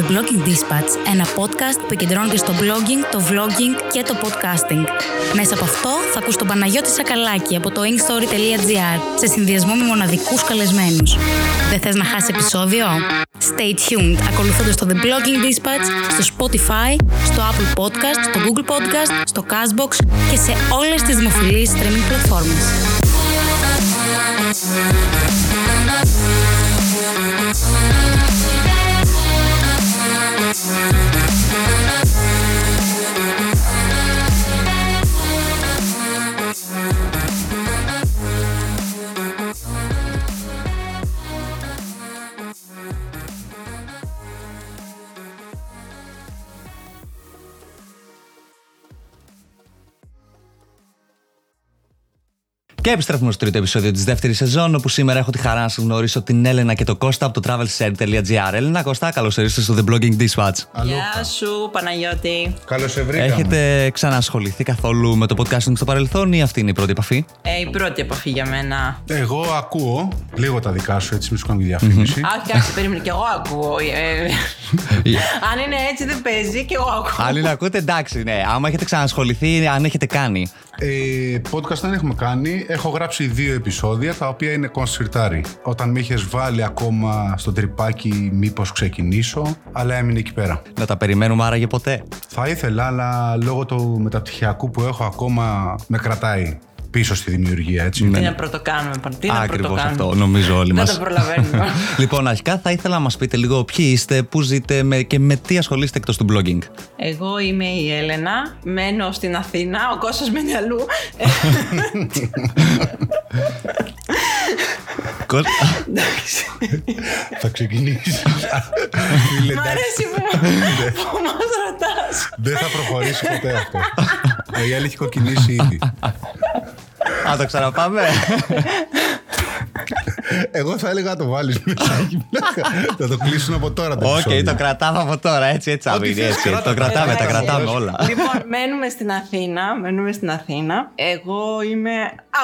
The Blogging Dispatch, ένα podcast που επικεντρώνεται στο blogging, το vlogging και το podcasting. Μέσα από αυτό θα ακούς τον Παναγιώτη Σακαλάκη από το inkstory.gr σε συνδυασμό με μοναδικούς καλεσμένους. Δεν θες να χάσεις επεισόδιο; Stay tuned ακολουθώντας το The Blogging Dispatch στο Spotify, στο Apple Podcast, στο Google Podcast, στο Castbox και σε όλες τις δημοφιλείς streaming πλατφόρμες. Και επιστρέφουμε στο τρίτο επεισόδιο της δεύτερης σεζόν, όπου σήμερα έχω τη χαρά να σας γνωρίσω την Έλενα και το Κώστα από το travelshare.gr. Έλενα, Κώστα, καλώς ήρθατε στο The Blogging Dispatch. Γεια σου, Παναγιώτη. Καλώς σε βρήκα. Έχετε ξανασχοληθεί καθόλου με το podcasting στο παρελθόν ή αυτή είναι η πρώτη επαφή; Ε, η πρώτη επαφή για μένα. Εγώ ακούω λίγο τα δικά σου, έτσι μη σου κάνω τη διαφήμιση. Αχ, κάτσε, περίμενε, και εγώ ακούω. Ε, αν είναι έτσι, δεν παίζει, και εγώ ακούω. Αν είναι να ακούτε, εντάξει, ναι. Άμα έχετε ξανασχοληθεί, αν έχετε κάνει. Ε, podcast δεν έχουμε κάνει. Έχω γράψει δύο επεισόδια τα οποία είναι κονσιρτάρι. Όταν με είχες βάλει ακόμα στο τρυπάκι, μήπως ξεκινήσω, αλλά έμεινε εκεί πέρα. Να τα περιμένουμε άραγε ποτέ; Θα ήθελα, αλλά λόγω του μεταπτυχιακού που έχω ακόμα με κρατάει πίσω στη δημιουργία, έτσι. Τι να πρωτοκάνουμε, πάνω, τι να Ακριβώς πρωτοκάνουμε. αυτό, νομίζω όλοι μας. Δεν το προλαβαίνουμε. λοιπόν, αρχικά θα ήθελα να μας πείτε λίγο ποιοι είστε, πού ζείτε με, και με τι ασχολείστε εκτός του blogging. Εγώ είμαι η Έλενα, μένω στην Αθήνα, ο Κώστας μένει αλλού. Κώστα- Εντάξει. θα ξεκινήσει. Μ' αρέσει που, που μας ρωτάς. δεν θα προχωρήσει ποτέ αυτό. Η άλλη έχει κοκκινήσει ήδη. Α, το ξαναπάμε. Εγώ θα έλεγα να το βάλεις μέσα. έχει πλάκα. θα το κλείσουν από τώρα το Οκ, επεισόδιο. το κρατάμε από τώρα, έτσι, έτσι. θα Ό,τι μείνει, θες, έτσι. κράτα Το τα. κρατάμε, τα Εντάξει. κρατάμε όλα. Λοιπόν, μένουμε στην Αθήνα. Μένουμε στην Αθήνα. Εγώ είμαι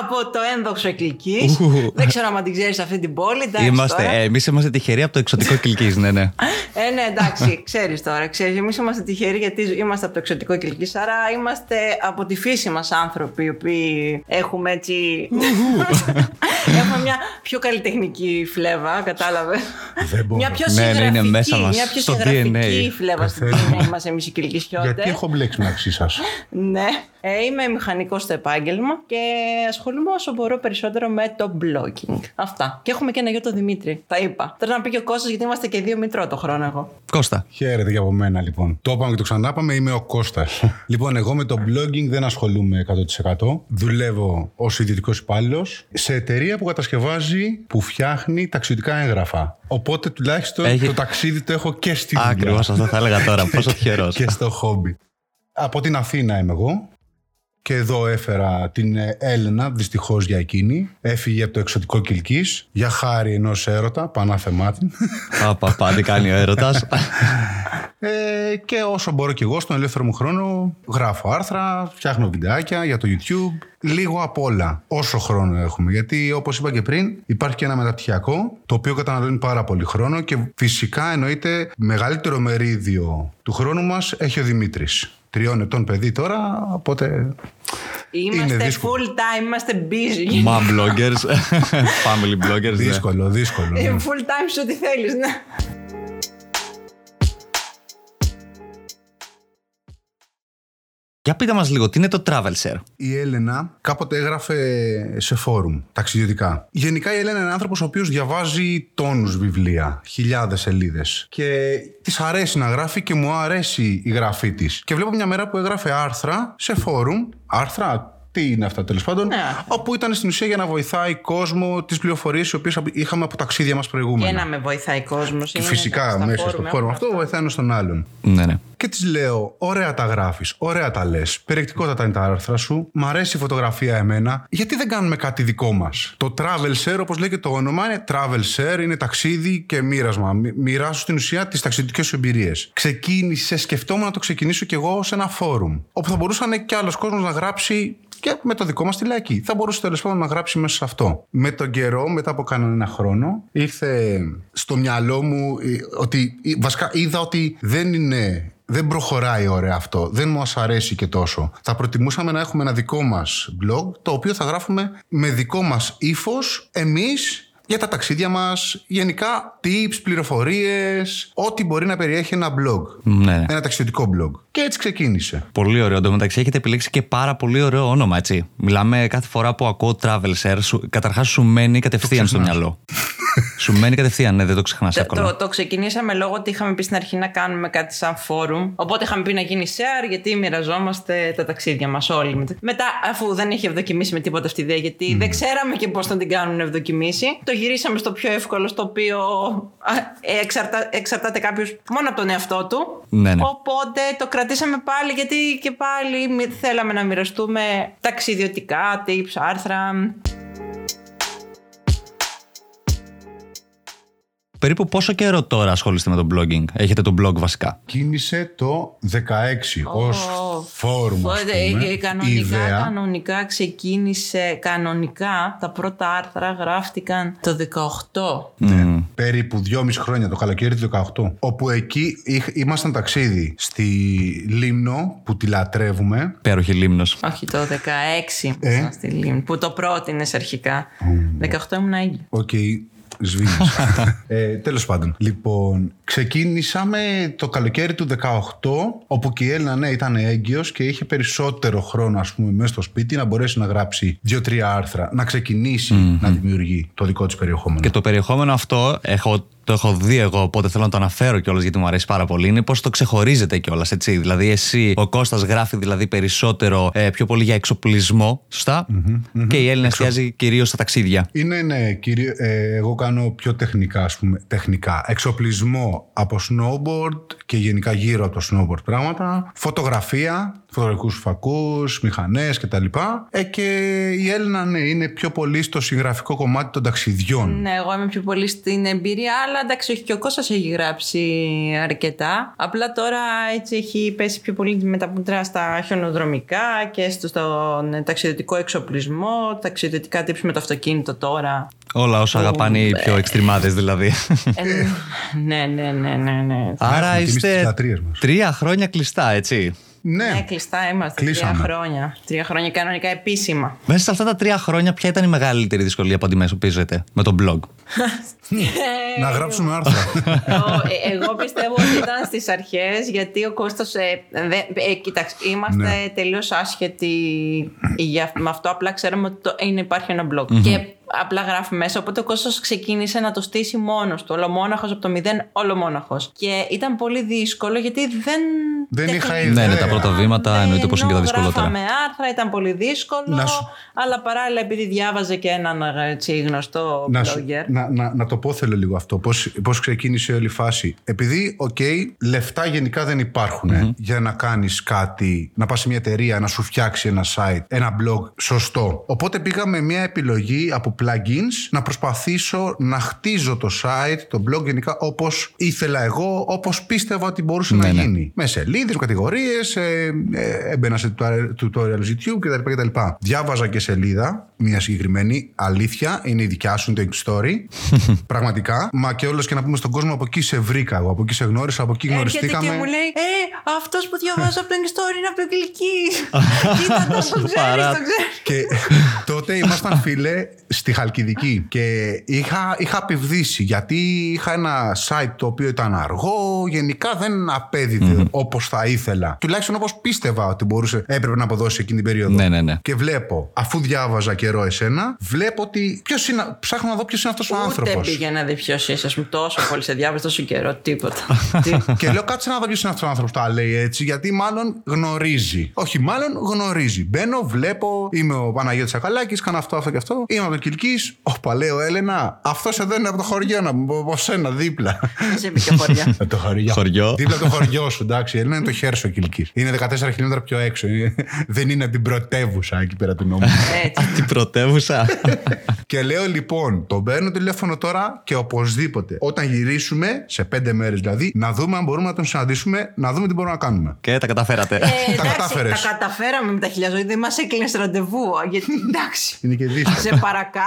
από το ένδοξο Κιλκίς. Ου. Δεν ξέρω αν την ξέρεις αυτή την πόλη. εντάξει Είμαστε, τώρα. εμείς είμαστε τυχεροί από το εξωτικό Κιλκίς, ναι, ναι. Ε, ναι, εντάξει, ξέρεις τώρα. Ξέρεις, εμείς είμαστε τυχεροί γιατί είμαστε από το εξωτικό Κιλκίς, άρα είμαστε από τη φύση μας άνθρωποι, οι οποίοι έχουμε έτσι. έχουμε μια πιο καλλιτεχνική φλέβα, κατάλαβες; Δεν μπορώ. Μια πιο Ναι, ναι, είναι συγγραφική, μέσα μας, μια πιο στο συγγραφική DNA. φλέβα στην Πεθαίνω. DNA μας εμείς οι Κιλκισιώτες. Γιατί έχω μπλέξει μεταξύ σας; Ναι. Ε, είμαι μηχανικός στο επάγγελμα και ασχολούμαι όσο μπορώ περισσότερο με το blogging. Αυτά. Και έχουμε και ένα γιο το Δημήτρη. Τα είπα. Θέλω να πει και ο Κώστας γιατί είμαστε και δύο μητρό το χρόνο εγώ. Κώστα. Χαίρετε και από μένα λοιπόν. Το είπαμε και το ξανάπαμε, είμαι ο Κώστας. λοιπόν, εγώ με το blogging δεν ασχολούμαι 100%. Δουλεύω ως ιδιωτικός υπάλληλος σε εταιρεία που κατασκευάζει, που φτιάχνει ταξιδιωτικά έγγραφα. Οπότε τουλάχιστον Έχει- το ταξίδι το έχω και στη δουλειά. Ακριβώς αυτό θα έλεγα τώρα. Πόσο τυχερό. και στο χόμπι. Από την Αθήνα είμαι εγώ. Και εδώ έφερα την ε, Έλενα, δυστυχώς για εκείνη. Έφυγε από το εξωτικό Κιλκής, για χάρη ενός έρωτα, πανάθεμάτιν. Παπα, τι κάνει ο έρωτας. Ε, και όσο μπορώ κι εγώ στον ελεύθερο μου χρόνο γράφω άρθρα, φτιάχνω βιντεάκια για το YouTube. Λίγο απ' όλα. Όσο χρόνο έχουμε. Γιατί όπως είπα και πριν υπάρχει και ένα μεταπτυχιακό το οποίο καταναλώνει πάρα πολύ χρόνο και φυσικά εννοείται μεγαλύτερο μερίδιο του χρόνου μας έχει ο Δημήτρης. Τριών ετών παιδί τώρα, οπότε Είμαστε δύσκολο. full time, είμαστε busy. Mom bloggers. Family bloggers. ναι. δύσκολο, δύσκολο. ναι. Ε, full time σε ό,τι θέλεις, ναι. Για πείτε μας λίγο, τι είναι το travel share; Η Έλενα κάποτε έγραφε σε φόρουμ ταξιδιωτικά. Γενικά η Έλενα είναι άνθρωπος ο οποίος διαβάζει τόνους βιβλία, χιλιάδες σελίδες. Και της αρέσει να γράφει και μου αρέσει η γραφή της. Και βλέπω μια μέρα που έγραφε άρθρα σε φόρουμ. Άρθρα, τι είναι αυτά τέλος πάντων. Ναι. Όπου ήταν στην ουσία για να βοηθάει κόσμο τις πληροφορίες οι οποίες είχαμε από ταξίδια μας προηγούμενα. Και να με βοηθάει κόσμος. Και φυσικά μέσα στο φόρουμ αυτό βοηθάει ένας τον άλλον. Ναι, ναι. Και της λέω: Ωραία τα γράφεις, ωραία τα λες. Περιεκτικότατα είναι τα άρθρα σου. Μ' αρέσει η φωτογραφία εμένα. Γιατί δεν κάνουμε κάτι δικό μας; Το travel share, όπως λέει και το όνομα, είναι travel share, είναι ταξίδι και μοίρασμα. Μοι- Μοιράσου στην ουσία τις ταξιδιωτικές σου εμπειρίες. Ξεκίνησε, σκεφτόμουν να το ξεκινήσω κι εγώ σε ένα φόρουμ. Όπου θα μπορούσαν και άλλος κόσμος να γράψει και με το δικό μας τηλεακή. Θα μπορούσε τέλος πάντων να γράψει μέσα σε αυτό. Με τον καιρό, μετά από κανένα ένα χρόνο, ήρθε στο μυαλό μου ε, ότι ε, βασικά είδα ότι δεν είναι δεν προχωράει ωραία αυτό. Δεν μας αρέσει και τόσο. Θα προτιμούσαμε να έχουμε ένα δικό μας blog, το οποίο θα γράφουμε με δικό μας ύφος, εμείς για τα ταξίδια μας, γενικά tips, πληροφορίες, ό,τι μπορεί να περιέχει ένα blog. Ναι. Ένα ταξιδιωτικό blog. Και έτσι ξεκίνησε. Πολύ ωραίο. Εν τω μεταξύ έχετε επιλέξει και πάρα πολύ ωραίο όνομα, έτσι. Μιλάμε κάθε φορά που ακούω Travel Share, καταρχάς σου μένει κατευθείαν στο ξεχνάς. μυαλό. σου μένει κατευθείαν, ναι, δεν το ξεχνάς Το, εύκολα. το, το ξεκινήσαμε λόγω ότι είχαμε πει στην αρχή να κάνουμε κάτι σαν φόρουμ. Οπότε είχαμε πει να γίνει share γιατί μοιραζόμαστε τα ταξίδια μας όλοι. Μετά, αφού δεν είχε ευδοκιμήσει με τίποτα αυτή η ιδέα, γιατί δεν ξέραμε και πώς θα την κάνουν ευδοκιμήσει, το γυρίσαμε στο πιο εύκολο, στο οποίο α, ε, εξαρτά, εξαρτάται κάποιος μόνο από τον εαυτό του. Ναι, ναι. Οπότε το κρατήσαμε πάλι γιατί και πάλι μη- θέλαμε να μοιραστούμε ταξιδιωτικά, tips, άρθρα. Περίπου πόσο καιρό τώρα ασχολείστε με το blogging, έχετε το blog βασικά; Κίνησε το 16 ως φόρουμ, ας Οπότε, πούμε. ε, Η κανονικά, ιδέα, κανονικά ξεκίνησε. Κανονικά τα πρώτα άρθρα γράφτηκαν το 18. Μμμ. Περίπου 2,5 χρόνια, το καλοκαίρι του 18. Όπου εκεί είχ- ήμασταν ταξίδι στη Λήμνο, που τη λατρεύουμε. Υπέροχη Λήμνος. Όχι το 16 που Ε. ήσασταν στη Λήμνο, που το πρότεινες αρχικά. 18 ήμουν έγκυο. Οκ, σβήνεις. ε, τέλος πάντων. Λοιπόν, ξεκινήσαμε το καλοκαίρι του 18, όπου και η Έλληνα ναι, ήταν έγκυος και είχε περισσότερο χρόνο, ας πούμε, μέσα στο σπίτι να μπορέσει να γράψει δύο-τρία άρθρα, να ξεκινήσει να δημιουργεί το δικό της περιεχόμενο. Και το περιεχόμενο αυτό έχω, το έχω δει εγώ, οπότε θέλω να το αναφέρω κιόλας γιατί μου αρέσει πάρα πολύ. Είναι πώς το ξεχωρίζετε κιόλας, έτσι. Δηλαδή, εσύ, ο Κώστας γράφει δηλαδή περισσότερο, ε, πιο πολύ για εξοπλισμό, σωστά; Και η Έλληνα εστιάζει κυρίως στα ταξίδια. Είναι, ναι, κύριε, ε, εγώ κάνω πιο τεχνικά, ας πούμε, τεχνικά. Εξοπλισμό από snowboard και γενικά γύρω από το snowboard πράγματα. Φωτογραφία, φωτογραφικούς φακούς, μηχανές κτλ. Ε, και η Έλληνα, ναι, είναι πιο πολύ στο συγγραφικό κομμάτι των ταξιδιών. Ναι, εγώ είμαι πιο πολύ στην εμπειρία, αλλά εντάξει, όχι και ο Κώστας έχει γράψει αρκετά. Απλά τώρα έτσι έχει πέσει πιο πολύ με τα μούτρα στα χιονοδρομικά και στο, στον ταξιδιωτικό εξοπλισμό, ταξιδιωτικά tips με το αυτοκίνητο τώρα. Όλα όσα αγαπάνε οι πιο εξτριμάδε δηλαδή. Ε, ναι, ναι, ναι, ναι, ναι. Άρα έχουμε τιμήσει τις είστε λατρείες μας. τρία χρόνια κλειστά, έτσι. Ναι, Ναι, κλειστά είμαστε. Κλείσαμε. Τρία χρόνια. Τρία χρόνια κανονικά επίσημα. Μέσα σε αυτά τα τρία χρόνια, ποια ήταν η μεγαλύτερη δυσκολία που αντιμετωπίζετε με το blog; να γράψουμε άρθρα. Εγώ- ε, Εγώ πιστεύω ότι ήταν στις αρχές γιατί ο Κώστας ε, δε- ε, κοίταξε, είμαστε Ναι. τελείως άσχετοι για, με αυτό. Απλά ξέραμε ότι το, είναι, υπάρχει ένα blog. Και απλά γράφει μέσα. Οπότε ο Κώστας ξεκίνησε να το στήσει μόνος του. Ολομόναχος από το μηδέν, ολομόναχος. Και ήταν πολύ δύσκολο γιατί δεν. Δεν είχα τεχνικά- ιδέα. Ναι, ναι, τα πρώτα βήματα εννοείται πως είναι και τα ενώ δυσκολότερα. Γράφαμε άρθρα, ήταν πολύ δύσκολο. Να σου- Αλλά παράλληλα, επειδή διάβαζε και έναν έτσι, γνωστό να, σου- blogger. να, να, να το πω θέλω λίγο αυτό. Πώς, πώς ξεκίνησε όλη η φάση. Επειδή, οκ, λεφτά γενικά δεν υπάρχουν ε, για να κάνεις κάτι, να πας σε μια εταιρεία, να σου φτιάξει ένα site, ένα blog σωστό. Οπότε πήγα με μια επιλογή από plugins να προσπαθήσω να χτίζω το site, το blog γενικά όπως ήθελα εγώ, όπως πίστευα ότι μπορούσε Ναι, να ναι. γίνει. Με σελίδες, κατηγορίες, ε, ε, έμπαινα σε tutorial- tutorials YouTube κτλ. κτλ. Διάβαζα και σελίδα, μια συγκεκριμένη, αλήθεια, είναι η δικιά σου, είναι το story. Πραγματικά. Μα και όλος και να πούμε στον κόσμο, από εκεί σε βρήκα εγώ, από εκεί σε γνώρισα, από εκεί Έρχεται γνωριστήκαμε. και μου λέει Ε, αυτός που διαβάζω από το story είναι από το Αγγλική. Κοίτα το, το ξέρεις, Σοβαρά. το ξέρεις. Και τότε ήμασταν φίλε στη Χαλκιδική και είχα, είχα απευδίσει γιατί είχα ένα site το οποίο ήταν αργό, γενικά δεν απέδιδε όπως θα ήθελα. Τουλάχιστον όπως πίστευα ότι μπορούσε, έπρεπε να αποδώσει εκείνη την περίοδο. Ναι, ναι, ναι. Και βλέπω, αφού διάβαζα καιρό εσένα, βλέπω ότι ποιος είναι, ψάχνω να δω ποιος είναι αυτός ο Ούτε άνθρωπος. πήγε να δει ποιος είσαι. Α πούμε, τόσο πολύ σε διάβασε τόσο καιρό, τίποτα. Τι; και λέω κάτσε να δω ποιος είναι αυτός ο άνθρωπος που τα λέει έτσι, γιατί μάλλον γνωρίζει. Όχι, μάλλον γνωρίζει. Μπαίνω, βλέπω, είμαι ο Παναγιώτης Ακαλάκης, κάνω αυτό, αυτό και αυτό. Είμαι από το Κυλκή. Όπα, λέω Έλενα, αυτό εδώ είναι από το χωριό να μου από σένα δίπλα. Δεν σε μπήκε χωριά. Από το χωριό. Χωριό. Δίπλα από το χωριό σου, εντάξει. Η Έλενα είναι το Χέρσο Κυλκή. Είναι 14 χιλιόμετρα πιο έξω. Είναι- Δεν είναι την πρωτεύουσα εκεί πέρα του νόμου. Έτσι. Την πρωτεύουσα. και λέω λοιπόν, τον παίρνω τηλέφωνο τώρα και οπωσδήποτε όταν γυρίσουμε, σε πέντε μέρες δηλαδή, να δούμε αν μπορούμε να τον συναντήσουμε, να δούμε τι μπορούμε να κάνουμε. και τα καταφέρατε. Ε, εντάξει, κατάφερες. Τα καταφέραμε με τα χιλιαζόη. Δεν μας έκλεινε ραντεβού. Γιατί εντάξει. Είναι και δύσκολο. σε παρακάλεσα,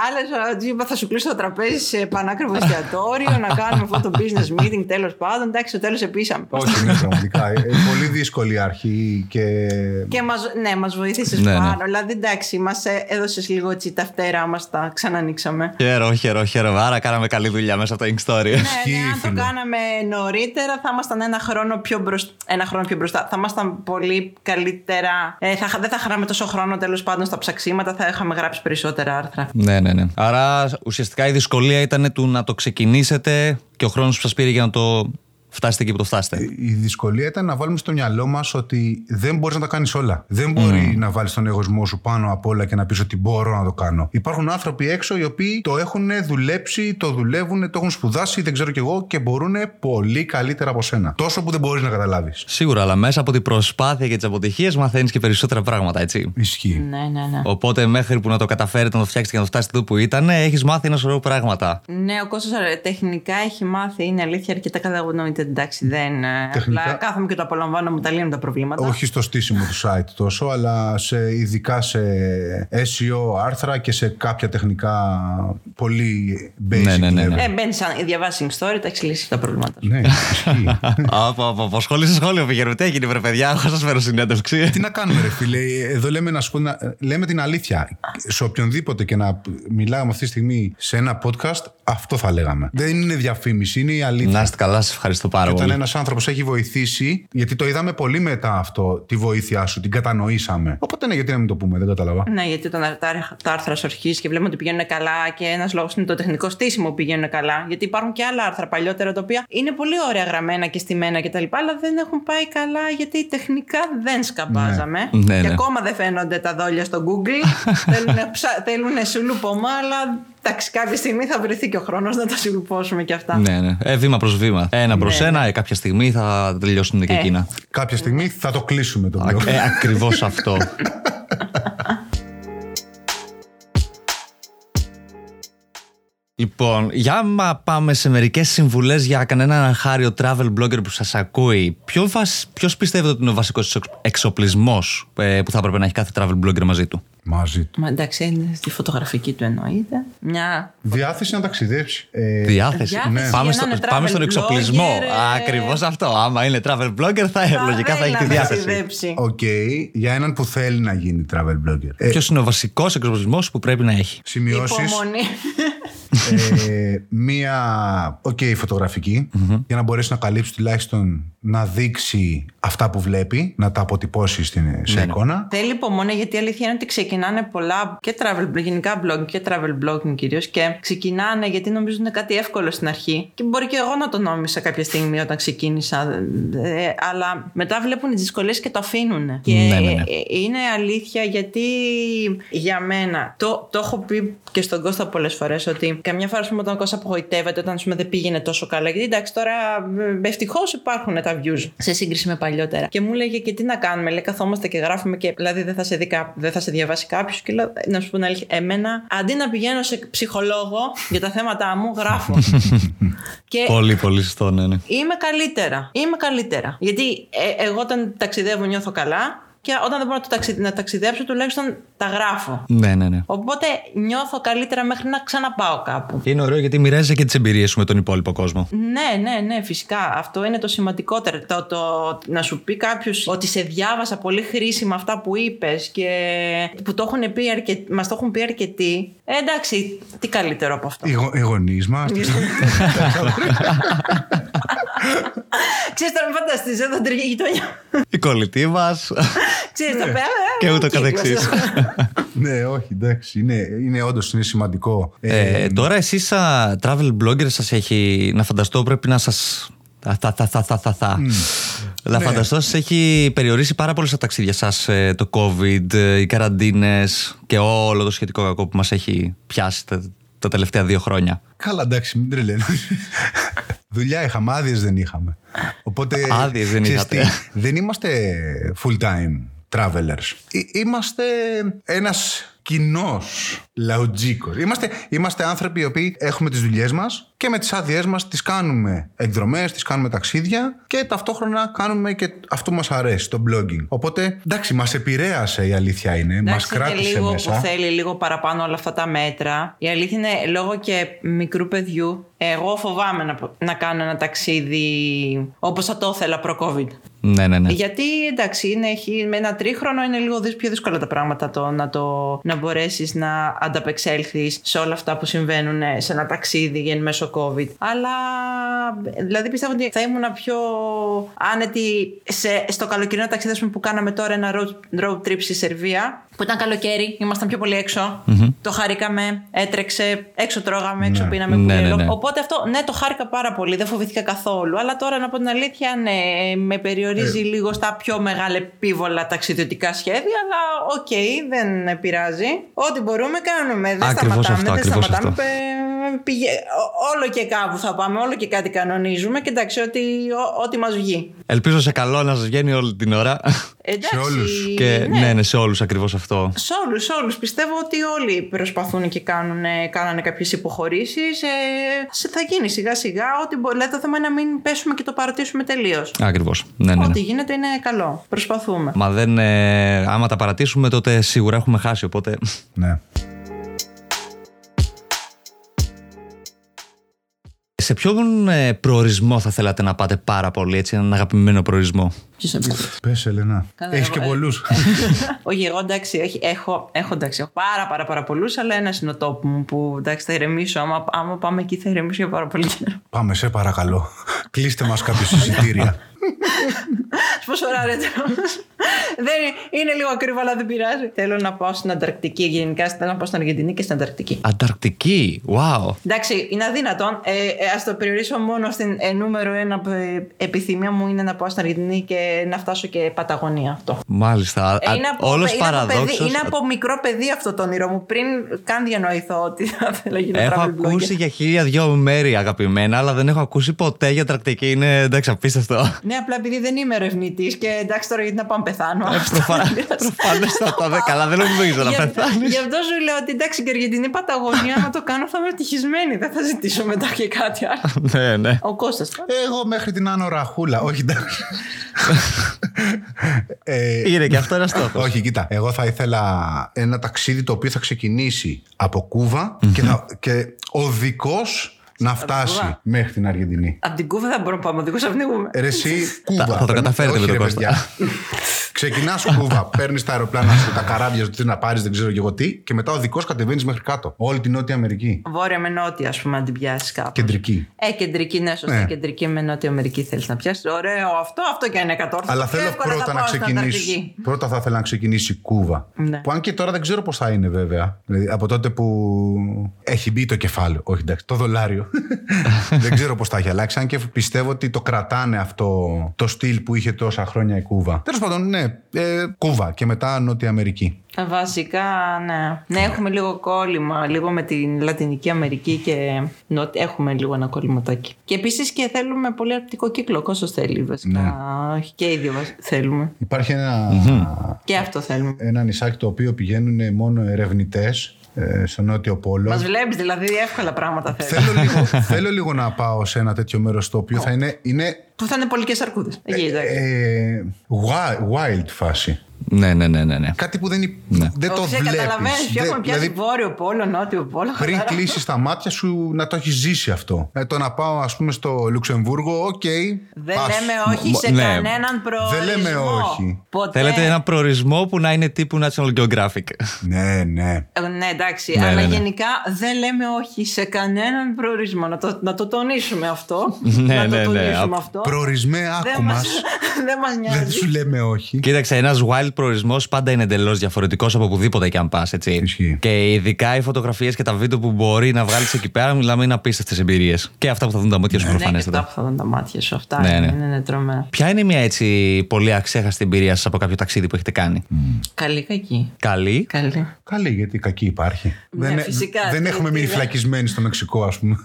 έτσι, είπα, θα σου κλείσω το τραπέζι σε πανάκριβο εστιατόριο, να κάνουμε αυτό το business meeting τέλος πάντων. Εντάξει, στο τέλος επίσαμε. Όχι, ναι, πραγματικά. Ε, πολύ δύσκολη η αρχή και. Και μας, ναι, μας βοήθησες Ναι, ναι. πάνω. Δηλαδή, εντάξει, μας ε, έδωσες λίγο έτσι τα φτερά μας, τα ξανανοίξαμε. Χαίρο, χαίρο, χαίρο. Άρα κάναμε καλή δουλειά μέσα από το Ink Story. Ναι, Ισχύει, ναι, αν το φίλε. κάναμε νωρίτερα θα ήμασταν ένα χρόνο πιο μπροστά. Ένα χρόνο πιο μπροστά. Θα ήμασταν πολύ καλύτερα. Ε, θα, δεν θα χάναμε τόσο χρόνο τέλος πάντων στα ψαξίματα, θα είχαμε γράψει περισσότερα άρθρα. Ναι, ναι, ναι. Άρα ουσιαστικά η δυσκολία ήταν του να το ξεκινήσετε και ο χρόνος που σας πήρε για να το φτάσετε εκεί που το φτάσετε. Η δυσκολία ήταν να βάλουμε στο μυαλό μας ότι δεν μπορείς να τα κάνεις όλα. Δεν μπορεί να βάλεις τον εγωισμό σου πάνω απ' όλα και να πεις ότι μπορώ να το κάνω. Υπάρχουν άνθρωποι έξω οι οποίοι το έχουν δουλέψει, το δουλεύουν, το έχουν σπουδάσει, δεν ξέρω κι εγώ και μπορούν πολύ καλύτερα από σένα. Τόσο που δεν μπορείς να καταλάβεις. Σίγουρα, αλλά μέσα από την προσπάθεια και τις αποτυχίες μαθαίνεις και περισσότερα πράγματα, έτσι. Ισχύει. Ναι, ναι, ναι. Οπότε μέχρι που να το καταφέρετε να το φτιάξετε και να το φτάσετε εδώ που ήταν, έχεις μάθει ένα σωρό πράγματα. Ναι, ο Κώστας ε, τεχνικά έχει μάθει, είναι αλήθεια, αρκετά καταγωνόηται. Εντάξει, δεν. ε, Τεχνικά- Απλά κάθομαι και το απολαμβάνω, μου τα λύνουν τα προβλήματα. Όχι στο στήσιμο του site τόσο, αλλά σε, ειδικά σε SEO άρθρα και σε κάποια τεχνικά πολύ basic Ναι, ναι, ναι, ναι. level. Ε, μπαίνεις σαν διαβάσει story, τα έχεις λύσει τα προβλήματα. σου. Ναι, ισχύει. Από, από, από σχόλιο σε σχόλιο πηγαίνουμε. Τι έγινε, βρε παιδιά, έχω σας φέρω συνέντευξη. Τι να κάνουμε, ρε φίλε. Εδώ λέμε, να σου πω, να- λέμε την αλήθεια. Σε οποιονδήποτε και να μιλάμε αυτή τη στιγμή σε ένα podcast, αυτό θα λέγαμε. Δεν είναι διαφήμιση, είναι η αλήθεια. Να είστε καλά, σας ευχαριστώ πάρα Και όταν πολύ. ένας άνθρωπος έχει βοηθήσει, γιατί το είδαμε πολύ μετά αυτό, τη βοήθειά σου, την κατανοήσαμε. Οπότε ναι, γιατί να μην το πούμε, δεν κατάλαβα. Ναι, γιατί όταν τα, τα άρθρα σου αρχίσει και βλέπουμε ότι πηγαίνουν καλά και ένας λόγος είναι το τεχνικό στήσιμο που πηγαίνουν καλά. Γιατί υπάρχουν και άλλα άρθρα παλιότερα τα οποία είναι πολύ ωραία γραμμένα και στημένα κτλ. Αλλά δεν έχουν πάει καλά γιατί τεχνικά δεν σκαμπάζαμε. Ναι, και ναι. ακόμα δεν φαίνονται τα δόλια στο Google. θέλουν, ψα... θέλουν σουλουπωμά, αλλά εντάξει, κάποια στιγμή θα βρεθεί και ο χρόνος να τα σουλουπώσουμε κι αυτά. Ναι, ναι. Ε, βήμα προς βήμα. Ένα προς Ναι, ένα, ε, κάποια στιγμή θα τελειώσουν και Ε. εκείνα. Κάποια στιγμή θα το κλείσουμε το blog. Ε, Ακριβώς αυτό. Λοιπόν, για να πάμε σε μερικές συμβουλές για κανέναν χάριο travel blogger που σας ακούει. Ποιο βας... Ποιος πιστεύετε ότι είναι ο βασικός εξο- εξοπλισμός ε, που θα έπρεπε να έχει κάθε travel blogger μαζί του; Μαζί του. Μα εντάξει, είναι στη φωτογραφική του εννοείται. Μια Διάθεση να ταξιδέψει. Ε, Διάθεση. Διάθεση Ναι. για Πάμε, έναν στο, travel πάμε στον εξοπλισμό. blogger, ε. Ακριβώς αυτό. Άμα είναι travel blogger θα, λογικά θα θέλει έχει τη να διάθεση. ταξιδέψει. Οκ, για έναν που θέλει να γίνει travel blogger. Ε, Ποιος είναι ο βασικός εξοπλισμός που πρέπει να έχει; Σημειώσεις. Υπομονή. ε, μία οκ φωτογραφική για να μπορέσει να καλύψει τουλάχιστον να δείξει αυτά που βλέπει, να τα αποτυπώσει στην, σε Ναι, ναι. εικόνα. Θέλει υπομονή γιατί η αλήθεια είναι ότι ξεκινάνε πολλά και travel blog, γενικά blog και travel blogging κυρίως και ξεκινάνε γιατί νομίζουν είναι κάτι εύκολο στην αρχή. Και μπορεί και εγώ να το νόμισα κάποια στιγμή όταν ξεκίνησα. Ε, αλλά μετά βλέπουν τις δυσκολίες και το αφήνουν. Και Ναι, ναι, ναι. ε, είναι αλήθεια γιατί για μένα το, το έχω πει και στον Κώστα πολλές φορές ότι καμιά φορά ας πούμε, όταν ο Κώστας απογοητεύεται όταν ας πούμε, δεν πήγαινε τόσο καλά. Γιατί εντάξει τώρα ευτυχώς υπάρχουν τα views σε σύγκριση με παλιότερα. Και μου λέγε και τι να κάνουμε. Λέει καθόμαστε και γράφουμε και δηλαδή δεν θα σε, δει, κά- δεν θα σε διαβάσει κάποιος. Και λέω να σου πω την αλήθεια. Εμένα αντί να πηγαίνω σε ψυχολόγο για τα θέματα μου, γράφω. και Πολύ, πολύ σωστό, ναι, ναι. Είμαι καλύτερα. Είμαι καλύτερα. Γιατί ε, εγώ όταν ταξιδεύω νιώθω καλά και όταν δεν μπορώ να, το ταξι... να ταξιδέψω τουλάχιστον τα γράφω. Ναι, ναι, ναι. Οπότε νιώθω καλύτερα μέχρι να ξαναπάω κάπου. Και είναι ωραίο γιατί μοιράζεσαι και τις εμπειρίες σου με τον υπόλοιπο κόσμο. Ναι, ναι, ναι, φυσικά. Αυτό είναι το σημαντικότερο. Το, το, να σου πει κάποιος ότι σε διάβασα πολύ χρήσιμα αυτά που είπες και που το έχουν πει αρκε... μας το έχουν πει αρκετοί. Ε, εντάξει, τι καλύτερο από αυτό. Οι, γο- οι γονεί μας. Ξέρεις τώρα, μην φανταστείς, εδώ τριγή γειτονιά. Η κολλητή μας. Ξέρεις, το πέρα. και ούτω καθεξής. ναι, όχι, εντάξει. Είναι, είναι όντως είναι σημαντικό. Ε, τώρα εσείς σαν travel blogger σας έχει να φανταστώ πρέπει να σας. Θα, θα, θα, θα, θα, θα. Να Ναι. φανταστώ σας έχει περιορίσει πάρα πολύ στα ταξίδια σας ε, το COVID, ε, οι καραντίνες και όλο το σχετικό κακό που μας έχει πιάσει τα, τα τελευταία δύο χρόνια. Καλά, εντάξει, μην τρελαίνω. Δουλειά είχαμε, άδειες δεν είχαμε. Οπότε. Άδειες δεν ξέρεις είχατε. τι, δεν είμαστε full time travelers. Εί- Είμαστε ένας κοινός λαοτζίκος. Είμαστε, είμαστε άνθρωποι οι οποίοι έχουμε τις δουλειές μας και με τις άδειές μας τις κάνουμε εκδρομές, τις κάνουμε ταξίδια και ταυτόχρονα κάνουμε και αυτό που μας αρέσει, το blogging. Οπότε, εντάξει, μας επηρέασε η αλήθεια είναι. Μας Εντάξει, είναι κράτησε λίγο μέσα. που θέλει λίγο παραπάνω όλα αυτά τα μέτρα. Η αλήθεια είναι λόγω και μικρού παιδιού. Εγώ φοβάμαι να, να κάνω ένα ταξίδι όπως θα το ήθελα προ-COVID. Ναι, ναι, ναι. Γιατί εντάξει, είναι, έχει, με ένα τρίχρονο είναι λίγο δυσ- πιο δύσκολα τα πράγματα το, να, το, να μπορέσεις να ανταπεξέλθεις σε όλα αυτά που συμβαίνουν σε ένα ταξίδι για εν μέσω COVID. Αλλά δηλαδή πιστεύω ότι θα ήμουν πιο άνετη σε, στο καλοκαιρινό ταξίδι ας πούμε, που κάναμε τώρα ένα road, road trip στη Σερβία. Που ήταν καλοκαίρι, ήμασταν πιο πολύ έξω. Το χαρήκαμε, έτρεξε, έξω τρώγαμε, έξω πίναμε Ναι, κουλέλο. ναι, ναι. Οπότε αυτό, ναι, το χάρηκα πάρα πολύ, δεν φοβήθηκα καθόλου. Αλλά τώρα να πω την αλήθεια, ναι, με περιορίζει Ε. λίγο στα πιο μεγάλα επήβολα ταξιδιωτικά σχέδια, αλλά οκ, δεν πειράζει. Ό,τι μπορούμε κάνουμε. Δεν Ακριβώς σταματάμε, αυτό, δεν ακριβώς σταματάμε. αυτό. Πε- πηγε- ό- Όλο και κάπου θα πάμε, όλο και κάτι κανονίζουμε και εντάξει, ό,τι, ό- ό,τι μας βγει. Ελπίζω σε καλό να σας βγαίνει όλη την ώρα. Εντάξει, όλους. και ναι, ναι, σε όλους ακριβώς αυτό. Σε όλους, σε όλους. Πιστεύω ότι όλοι προσπαθούν και κάνουν, κάνανε κάποιες υποχωρήσεις. Ε, σε- θα γίνει σιγά σιγά. Ό,τι μπο- δηλαδή το θέμα είναι να μην πέσουμε και το παρατήσουμε τελείως. Ακριβώς. Ναι, ναι, ναι. Ό,τι γίνεται είναι καλό. Προσπαθούμε. Μα δεν. Ε, άμα τα παρατήσουμε, τότε σίγουρα έχουμε χάσει. Οπότε. Ναι. Σε ποιον ε, προορισμό θα θέλατε να πάτε πάρα πολύ, έτσι, έναν αγαπημένο προορισμό; Ποιος θα πει. Πες, Ελένα. Καλά, Έχεις εγώ- και ε, πολλούς. Όχι, εγώ εντάξει, όχι, έχω, έχω, εντάξει, έχω πάρα, πάρα, πάρα πολλούς, αλλά ένας είναι ο τόπο μου που εντάξει, θα ηρεμήσω. Άμα, άμα πάμε εκεί, θα ηρεμήσω για πάρα πολύ καιρό. Πάμε, σε παρακαλώ. Κλείστε μας κάποια εισιτήρια. Πόσο ώρα ρε τέλος. Δεν είναι, είναι λίγο ακριβό, αλλά δεν πειράζει. Θέλω να πάω στην Ανταρκτική. Γενικά θέλω να πάω στην Αργεντινή και στην Ανταρκτική. Ανταρκτική; Wow. Εντάξει, είναι αδύνατον. Ε, ε, Α το περιορίσω μόνο στην ε, νούμερο ένα ε, επιθυμία μου είναι να πάω στην Αργεντινή και να φτάσω και Παταγωνία. Αυτό. Μάλιστα. Ε, είναι, από, Όλος είναι, από παιδί, παραδόξος. είναι από μικρό παιδί αυτό το όνειρό μου. Πριν καν διανοηθώ ότι θα ήθελα να γίνω Έχω travel blogger. ακούσει για χίλια δυο μέρη αγαπημένα, αλλά δεν έχω ακούσει ποτέ για Ανταρκτική. Είναι εντάξει, απίστευτο. Ναι, απλά επειδή δεν είμαι ερευνητής και εντάξει τώρα γιατί να πάω να πεθάνω. Προφανέστατα. δε- Καλά, δεν νομίζω να Γι' αυτό- πεθάνεις. Γι' αυτό σου λέω ότι εντάξει και Αργεντινή Παταγωνία, άμα το κάνω θα είμαι ευτυχισμένη. Δεν θα ζητήσω μετά και κάτι άλλο. ναι, ναι. Ο Κώστας τώρα. Εγώ μέχρι την Άνω Ραχούλα. Όχι, εντάξει. ε, Είναι και αυτό ένας στόχος. όχι, κοίτα. Εγώ θα ήθελα ένα ταξίδι το οποίο θα ξεκινήσει από Κούβα και, θα, και οδικός να φτάσει Κούβα; μέχρι την Αργεντινή. Από την κούβα δεν μπορούμε να πάμε, οδηγό πνίγουμε. Ρε εσύ, Κούβα. θα το Παίρνει- καταφέρετε όχι, με τον ρε, Κώστα. παιδιά. Ξεκινάς Κούβα, παίρνεις τα αεροπλάνα σου, τα καράβια σου, τι να πάρεις, δεν ξέρω και εγώ τι, και μετά οδικό κατεβαίνεις μέχρι κάτω. Όλη την Νότια Αμερική. Βόρεια με νότια, ας πούμε, αν την πιάσεις κάπου. Κεντρική. Ε, κεντρική, ναι, σωστά. Ναι. Κεντρική με Νότια Αμερική θέλεις να πιάσεις. Ωραίο αυτό, αυτό και αν είναι κατόρθωτο. Αλλά Πιο θέλω εύκολα θα πρώτα να πάω στην ξεκινήσει. Ανταρκτική. Πρώτα θα ήθελα να ξεκινήσει η Κούβα. Ναι. Που αν και τώρα δεν ξέρω πώς θα είναι βέβαια. Δηλαδή από τότε που έχει μπει το κεφάλαιο. Όχι εντάξει, το δολάριο. δεν ξέρω πώς θα έχει αλλάξει. Αν και πιστεύω ότι το κρατάνε αυτό το στυλ που είχε τόσα χρόνια η Κούβα. Τέλος πάντων, ναι, ε, Κούβα και μετά Νότια Αμερική. Ε, Βασικά, ναι. Ναι, έχουμε λίγο κόλλημα, λίγο με την Λατινική Αμερική και νότια. Έχουμε λίγο ένα κόλληματάκι. Και επίσης και θέλουμε πολύ αρκτικό κύκλο. Κόσο θέλει, βασικά. Ναι. Όχι, και οι δύο βασ- θέλουμε. Υπάρχει ένα, Και αυτό θέλουμε. ένα νησάκι το οποίο πηγαίνουν μόνο ερευνητές στο Νότιο Πόλο. Μας βλέπεις, δηλαδή εύκολα πράγματα θέλει. Θέλω λίγο, θέλω λίγο να πάω σε ένα τέτοιο μέρος το οποίο θα είναι, είναι Που θα είναι πολικές αρκούδες. Εκεί, εντάξει. ε, wild, wild φάση. Ναι, ναι, ναι, ναι. ναι. Κάτι που δεν, υπ- Ναι. δεν το Όχι, βλέπεις. καταλαβαίνεις ποιο έχουμε πιάσει βόρειο πόλο, νότιο πόλο. πριν χαλαρά. κλείσει τα μάτια σου να το έχεις ζήσει αυτό. Ε, το να πάω, ας πούμε, στο Λουξεμβούργο, οκ. Δεν πας. λέμε όχι σε Ναι. κανέναν προορισμό. Δεν λέμε όχι. Ποτέ. Θέλετε ένα προορισμό που να είναι τύπου National Geographic. Ναι, ναι. Ε, Ναι, εντάξει, Ναι, αλλά ναι, ναι. γενικά δεν λέμε όχι σε κανέναν προορισμό. Να το, να το τονίσουμε αυτό. Ναι, να το ναι, ναι. τονίσουμε Απ- αυτό. Προορισμέ, Δεν άκου μας, μας. δεν μας Δεν νοιάζει. σου λέμε όχι. Κοίταξε, ένας wild προορισμός πάντα είναι εντελώς διαφορετικός από οπουδήποτε και αν πας. Ισχύει. Και ειδικά οι φωτογραφίες και τα βίντεο που μπορεί να βγάλεις εκεί πέρα, μιλάμε είναι απίστευτες εμπειρίες. Και αυτά που θα δουν τα μάτια σου Ναι, και αυτά προφανέστατα. που θα δουν τα μάτια σου. Αυτά Ναι, είναι, ναι. είναι, είναι τρομερά. Ποια είναι μια έτσι πολύ αξέχαστη εμπειρία σας από κάποιο ταξίδι που έχετε κάνει; Καλή, κακή. Καλή. Καλή. Καλή, γιατί κακή υπάρχει. Ναι, δεν, φυσικά, δεν τι- έχουμε τι μείνει είναι. φυλακισμένοι στο Μεξικό, ας πούμε.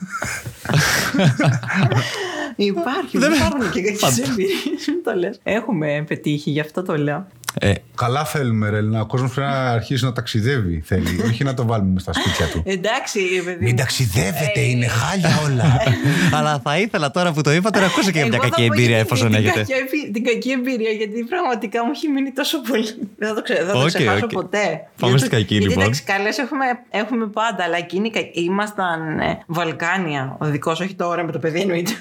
Υπάρχει, δεν υπάρχουν και κακές εμπειρίες. Μην το λες. Έχουμε πετύχει, γι' αυτό το λέω. Ε, Καλά θέλουμε, ρε. Ελένα. Ο κόσμος πρέπει να αρχίσει να ταξιδεύει. Θέλει. Όχι να το βάλουμε στα σπίτια του. Εντάξει, παιδί. Μην μου. ταξιδεύετε, είναι χάλια όλα. αλλά θα ήθελα τώρα που το είπατε να ακούσω και για μια Εγώ θα κακή πω εμπειρία για εφόσον την έχετε. κακή εμπει- Την κακή εμπειρία, γιατί πραγματικά μου έχει μείνει τόσο πολύ. Δεν θα το, ξε, δεν θα το Οκ, ξεχάσω οκ. ποτέ. Πάμε Γιατί- στην κακή, γιατί, λοιπόν. Εντάξει, καλές έχουμε, έχουμε πάντα, αλλά εκείνη η κακή- ήμασταν ε, Βαλκάνια. Ο δικός, όχι τώρα με το παιδί εννοείται.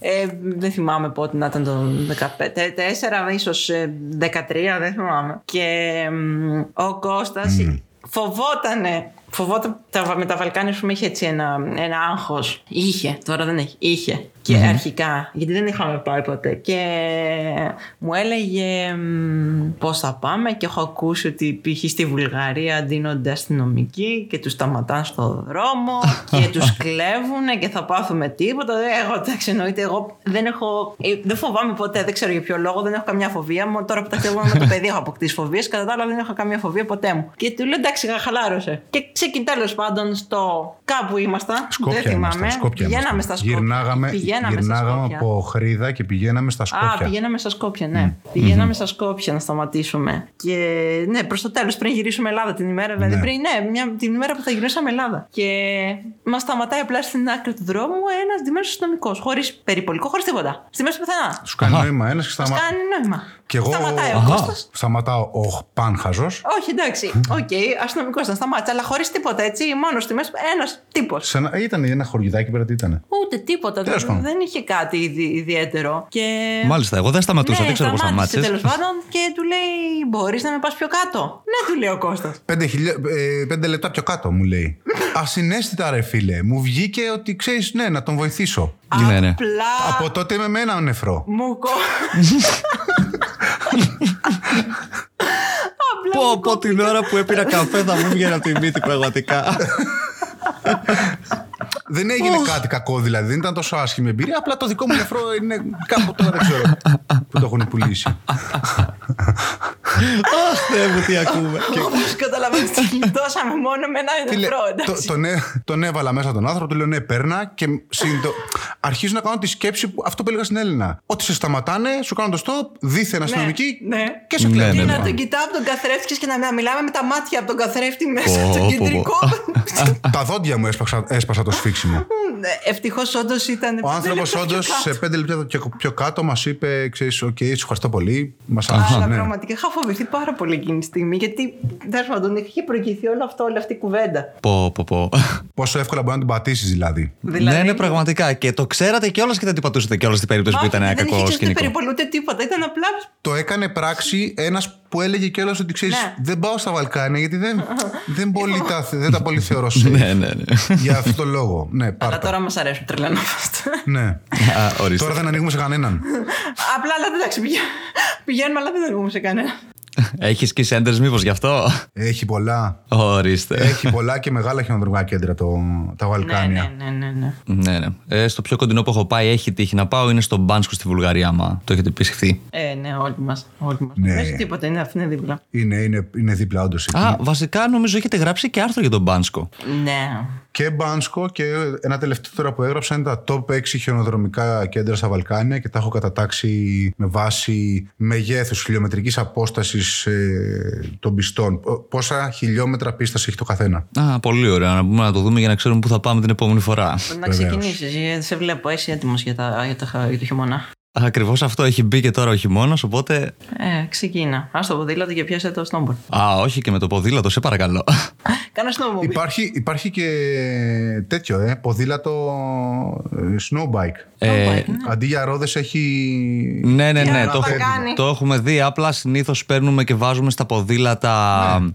ε, δεν θυμάμαι πότε να ήταν το 14, ίσως 13, δεν θυμάμαι. Και μ, ο Κώστας φοβότανε. Φοβόταν τα, με τα Βαλκάνια, ας πούμε, είχε έτσι ένα, ένα άγχος. Είχε, τώρα δεν έχει. Είχε. Και αρχικά, γιατί δεν είχαμε πάει ποτέ. Και μου έλεγε πώς θα πάμε. Και έχω ακούσει ότι π.χ. στη Βουλγαρία ντύνονται αστυνομικοί και τους σταματάνε στο δρόμο και τους κλέβουν και θα πάθουμε τίποτα. Ε, Εγώ, εντάξει, εννοείται, εγώ δεν έχω. ε, Δεν φοβάμαι ποτέ, δεν ξέρω για ποιο λόγο, δεν έχω καμιά φοβία. Μόνο τώρα που ταξιδεύω με το παιδί έχω αποκτήσει φοβίες. Κατά τα άλλα, δεν έχω καμία φοβία ποτέ μου. Και του λέω εντάξει, χαλάρωσε. Και ξεκινάει τέλος πάντων στο κάπου ήμασταν. Σκόπια δεν θυμάμαι. ήμασταν, Σκόπια πηγαίναμε ήμασταν. στα Σκόπια. Γυρνάγαμε, πηγαίναμε, γυρνάγαμε στα Σκόπια. από Οχρίδα και πηγαίναμε στα Σκόπια. Α, πηγαίναμε στα Σκόπια, ναι. Πηγαίναμε στα Σκόπια να σταματήσουμε. Και ναι, προς το τέλος, πριν γυρίσουμε Ελλάδα την ημέρα, δηλαδή Ναι. πριν, ναι, μια, την ημέρα που θα γυρίσαμε Ελλάδα. Και μας σταματάει απλά στην άκρη του δρόμου ένας ντυμένος αστυνομικός. Χωρίς περιπολικό, χωρίς τίποτα. Στη μέση του πουθενά. Σου κάνει νόημα ένας και Μας σταμα... κάνει νόημα. Και εγώ Σταματάει ο Αχα. Κώστας. σταματάω ο πάγχαζος. Όχι, εντάξει. Οκ, αστυνομικός να σταμάτησε, αλλά χωρίς τίποτα έτσι. Μόνος στη μέση. Ένας τύπος. Ήταν ένα χωριουδάκι πέρα, τι ήταν. Ούτε τίποτα. Τέλος Δεν, πάντων. δεν είχε κάτι ειδι- ιδιαίτερο. Και... Μάλιστα, εγώ δεν σταματούσα, ναι, δεν ξέρω πώς σταμάτησε. τέλος πάντων και του λέει: Μπορείς να με πας πιο κάτω; Ναι, του λέει ο Κώστας Πέντε, χιλιά... ε, πέντε λεπτά πιο κάτω μου λέει. Ασυναίσθητα ρε φίλε. Μου βγήκε ότι ξέρεις, ναι, να τον βοηθήσω. Ναι, ναι. Απλά Από τότε είμαι με ένα νεφρό. μου κο... Απλά Πω, μου πω την ώρα που έπεινα καφέ θα μου βγαίνει από τη μύτη πραγματικά. Δεν έγινε κάτι κακό δηλαδή, δεν ήταν τόσο άσχημη εμπειρία. Απλά το δικό μου νεφρό είναι κάπου τώρα δεν ξέρω που το έχουν πουλήσει. Αχ, Θεέ μου, τι ακούμε. Όπως καταλαβαίνεις τη γλιτώσαμε μόνο με ένα Τι λέ- νεφρό το- εντάξει τον, έ- τον έβαλα μέσα τον άνθρωπο, του λέω ναι, παίρνα και συνειδητο- αρχίζω να κάνω τη σκέψη που αυτό που έλεγα στην Έλληνα. Ότι σε σταματάνε, σου κάνουν το stop, δίθεν αστυνομική ναι. και σε Ναι, κλέβουν. ναι, Και ναι. να τον κοιτάω από τον καθρέφτη και να να μιλάμε με τα μάτια από τον καθρέφτη μέσα Πω, από πω, τον πω. κεντρικό. Τα δόντια μου έσπασα, έσπασα το σφίξιμο. Ευτυχώς όντως ήταν. Ο άνθρωπος όντως σε πέντε λεπτά και πιο κάτω μας είπε: Ξέρεις, οκ, σε ευχαριστώ πολύ. Μας Αλλά άρεσε. Ναι. πραγματικά είχα φοβηθεί πάρα πολύ εκείνη τη στιγμή γιατί τέλος πάντων είχε προηγηθεί όλο αυτό, όλη αυτή η κουβέντα. Πω, πω, πω. Πόσο εύκολα μπορεί να την πατήσεις δηλαδή. Δηλαδή, Ναι, ναι, πραγματικά. Και το ξέρατε κιόλας και δεν την πατούσατε κιόλας στην περίπτωση που όχι, ήταν ένα δεν είχε κακό και ούτε σκηνικό. περιπολού ούτε τίποτα. Ήταν απλά. Το έκανε πράξη ένας που έλεγε κιόλας ότι ξέρεις, Ναι. δεν πάω στα Βαλκάνια γιατί δεν, δεν, πολύ τα, δεν τα πολύ θεωρώ safe. Ναι, ναι, ναι. Για αυτό το λόγο. Ναι, Αλλά πάρτα. τώρα μας αρέσουν τρελανόμαστε. Ναι. Α, ορίστε. Τώρα δεν ανοίγουμε σε κανέναν. Απλά, αλλά εντάξει, πηγα- πηγαίνουμε, αλλά δεν ανοίγουμε σε κανένα. Έχεις και σέντερ, μήπως γι' αυτό; Έχει πολλά. Ορίστε. Έχει πολλά και μεγάλα χιονοδρομικά κέντρα το, τα Ναι, Βαλκάνια. ναι, ναι, ναι, ναι. Ναι, ναι. Ε, στο πιο κοντινό που έχω πάει, έχει τύχει να πάω, είναι στο Μπάνσκο στη Βουλγαρία, άμα το έχετε επισκεφθεί. Ε, ναι, όλοι μας. Όλοι μας. Ναι. Δεν έχει τίποτα, είναι αυτή είναι δίπλα. Είναι, είναι, είναι δίπλα όντως εκεί. Α, βασικά νομίζω έχετε γράψει και άρθρο για τον Μπάνσκο. Ναι. Και Μπάνσκο και ένα τελευταίο τώρα που έγραψα είναι τα top 6 χιονοδρομικά κέντρα στα Βαλκάνια και τα έχω κατατάξει με βάση μεγέθους χιλιομετρικής απόστασης ε, των πιστών. Π- Πόσα χιλιόμετρα πίστας έχει το καθένα; Α, πολύ ωραία. Να πούμε να το δούμε για να ξέρουμε πού θα πάμε την επόμενη φορά. Να Βεβαίως. ξεκινήσεις. Σε βλέπω, είσαι έτοιμος για, τα, για, τα, για το χειμώνα. Ακριβώς αυτό έχει μπει και τώρα ο χειμώνας, οπότε. Ε, ξεκίνα. Α το ποδήλατο και πιάσε το snowboard. Α, όχι και με το ποδήλατο, σε παρακαλώ. Κάνε snowboard. Υπάρχει, υπάρχει και τέτοιο, ε, ποδήλατο ε, snowbike. Ε, Αντί για ρόδες έχει. ναι, ναι, Τι ναι. άλλο Το, θα έχω- κάνει; το έχουμε δει. Απλά συνήθως παίρνουμε και βάζουμε στα ποδήλατα.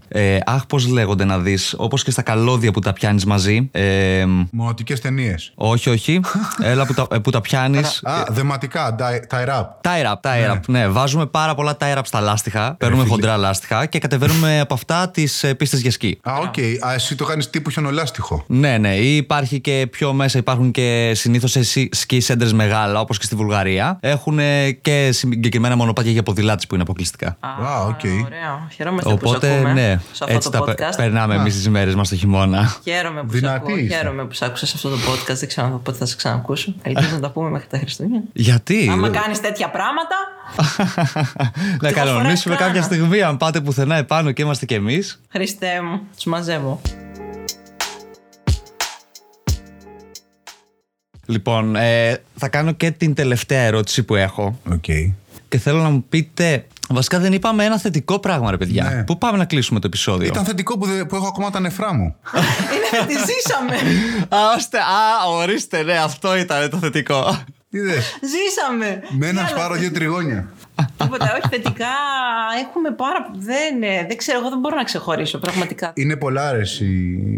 Ναι. Ε, αχ, πώς λέγονται να δεις. Όπως και στα καλώδια που τα πιάνεις μαζί. Ε, Μονοτικέ ταινίες. όχι, όχι. Έλα που τα, ε, που τα πιάνεις. Α, δεματικά, tie- tie wrap. Tie wrap, tie wrap. Ναι. βάζουμε πάρα πολλά tie wrap στα λάστιχα. Παίρνουμε φίλε. χοντρά λάστιχα και κατεβαίνουμε από αυτά τις πίστες για σκι. Α, οκ. Α, εσύ το κάνεις τύπου χιονολάστιχο. Ναι, ναι. Ή υπάρχει και πιο μέσα, υπάρχουν και συνήθως ski centers μεγάλα, όπως και στη Βουλγαρία. Έχουν και συγκεκριμένα μονοπάτια για ποδηλάτες που είναι αποκλειστικά. Α, οκ. Ωραίο. Χαιρόμαστε που Οπότε, σε ακούμε ναι, σε αυτό έτσι το τα πε- podcast. περνάμε εμείς τις μέρες μας το χειμώνα. Χαίρομαι που, σε Δυνατή ακούω. είσαι. Χαίρομαι που σε άκουσα σε αυτό το podcast. Δεν ξέρω πότε θα σε ξανακούσω. Ελπίζω να τα πούμε μέχρι τα Χριστούγεννα. Γιατί; Άμα κάνεις τέτοια πράγματα. Να κανονίσουμε φορά κάποια κάνα. στιγμή, αν πάτε πουθενά επάνω και είμαστε κι εμείς. Χριστέ μου, τους μαζεύω. Λοιπόν, ε, θα κάνω και την τελευταία ερώτηση που έχω. Οκ. Και θέλω να μου πείτε. Βασικά δεν είπαμε ένα θετικό πράγμα, ρε παιδιά. Ναι. Πού πάμε να κλείσουμε το επεισόδιο; Ήταν θετικό που, δεν- που έχω ακόμα τα νεφρά μου. Είναι, τη ζήσαμε. Α, ωστε, α, ορίστε, ναι, αυτό ήταν το θετικό. Είδες. Ζήσαμε. Με ένα Τι άλλο σπάρο δύο τριγώνια. Τίποτα, όχι θετικά. Έχουμε πάρα. Δεν, ε, δεν ξέρω, εγώ δεν μπορώ να ξεχωρίσω πραγματικά. Είναι πολλά αρέσει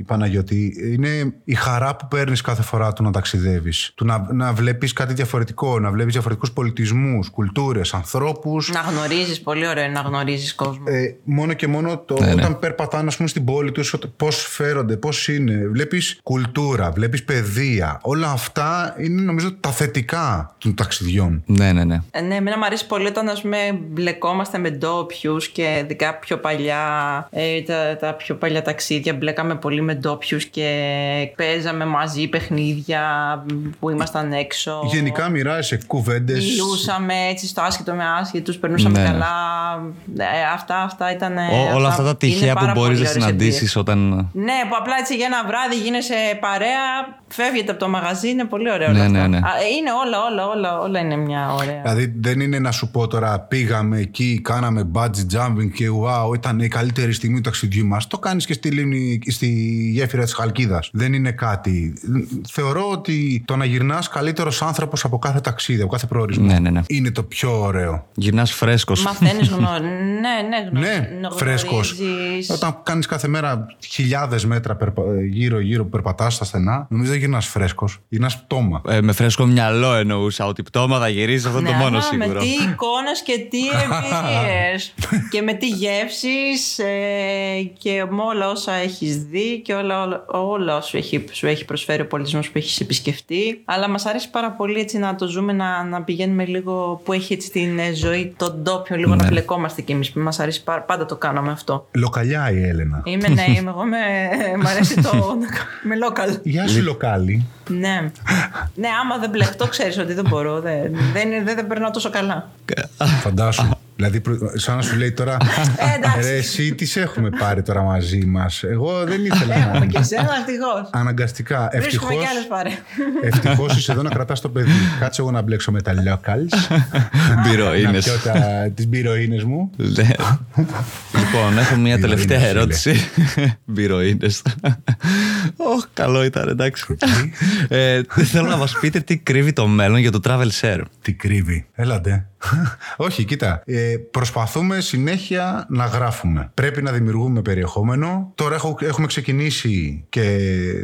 Παναγιώτη. Είναι η χαρά που παίρνεις κάθε φορά του να ταξιδεύεις. Του να, να βλέπεις κάτι διαφορετικό, να βλέπεις διαφορετικούς πολιτισμούς, κουλτούρες, ανθρώπους. Να γνωρίζεις, πολύ ωραίο είναι να γνωρίζεις κόσμο. Ε, μόνο και μόνο το Ναι, ναι. όταν περπατάνε ας πούμε, στην πόλη τους, πώς φέρονται, πώς είναι. Βλέπεις κουλτούρα, βλέπεις παιδεία. Όλα αυτά είναι νομίζω τα θετικά των ταξιδιών. ναι, ναι, ναι. Ε, ναι, εμένα μου αρέσει πολύ όταν ας πούμε, μπλεκόμαστε με ντόπιους και ειδικά πιο παλιά, ε, τα, τα πιο παλιά ταξίδια μπλέκαμε πολύ με ντόπιους και παίζαμε μαζί παιχνίδια που ήμασταν έξω. Γενικά μοιράζεσαι κουβέντες. Μιλούσαμε έτσι στο άσχετο με άσχετους, περνούσαμε Ναι. καλά. Ε, αυτά, αυτά ήταν. Ό- όλα αυτά τα τυχαία που μπορείς να συναντήσεις όταν. Ναι, που απλά έτσι για ένα βράδυ γίνεσαι παρέα, φεύγετε από το μαγαζί, είναι πολύ ωραίο. Ναι, όλα αυτά. ναι, ναι. Α, Είναι όλα, όλα, όλα, όλα είναι μια ωραία. Δηλαδή δεν είναι να σου πω τώρα πήγαμε εκεί, κάναμε bungee jumping και wow, ήταν η καλύτερη στιγμή του ταξιδιού μας. Το κάνεις και στη, λίμνη, στη γέφυρα της Χαλκίδας. Δεν είναι κάτι. Θεωρώ ότι το να γυρνάς καλύτερος άνθρωπος από κάθε ταξίδι, από κάθε προορισμό. Ναι, ναι, ναι. Είναι το πιο ωραίο. Γυρνάς φρέσκος. Μαθαίνεις γνώση. ναι, ναι, γνω... Ναι, γνωρίζεις. φρέσκος. Όταν κάνεις κάθε μέρα χιλιάδες μέτρα γύρω-γύρω που περπατάς στα στενά, νομίζω δεν γυρνάς φρέσκος. Γυρνάς πτώμα. Ε, με φρέσκο μυαλό εννοούσα ότι πτώμα θα γυρίσει, αυτό είναι το Ναι, μόνο αλλά σίγουρο. Με τι εικόνες και τι εμπειρίες και με τι γεύσεις ε, και με όλα όσα έχεις δει και όλα, όλα, όλα σου, έχει, σου έχει προσφέρει ο πολιτισμός που έχεις επισκεφτεί. Αλλά μας αρέσει πάρα πολύ έτσι να το ζούμε, να, να πηγαίνουμε λίγο που έχει έτσι την ε, ζωή των ντόπιων, λίγο Ναι. να μπλεκόμαστε κι εμείς. Μας αρέσει πάρα, πάντα το κάναμε αυτό. Λοκαλιά η Έλενα. Είμαι, ναι, είμαι, εγώ με, μ' αρέσει το. με local. Γεια σου Λοκάλι. Ναι. ναι, άμα δεν μπλεχτώ, ξέρεις ότι δεν μπορώ. Δεν, δεν, δεν, δεν περνάω τόσο καλά. Φαντάσου. Δηλαδή, προ- σαν να σου λέει τώρα. Ε, εντάξει. Ρε, εσύ τι σε έχουμε πάρει τώρα μαζί μας; Εγώ δεν ήθελα Έχουμε να. και εσένα, ευτυχώς. Αναγκαστικά. Ευτυχώ. Βρίσκουμε κι άλλες πάρες. Ευτυχώς είσαι εδώ να κρατάς το παιδί. Κάτσε εγώ να μπλέξω με τα locals. Μπυρό να είναι. πιω τις μπυροίνε μου. Ναι. λοιπόν, έχω μια Μπυροίνες, τελευταία φίλε. ερώτηση. Μπυροίνε. Ωχ, καλό ήταν, εντάξει. ε, θέλω να μας πείτε τι κρύβει το μέλλον για το travel share. Τι κρύβει. Έλατε. Όχι, κοίτα. Ε, προσπαθούμε συνέχεια να γράφουμε. Πρέπει να δημιουργούμε περιεχόμενο. Τώρα έχω, έχουμε ξεκινήσει και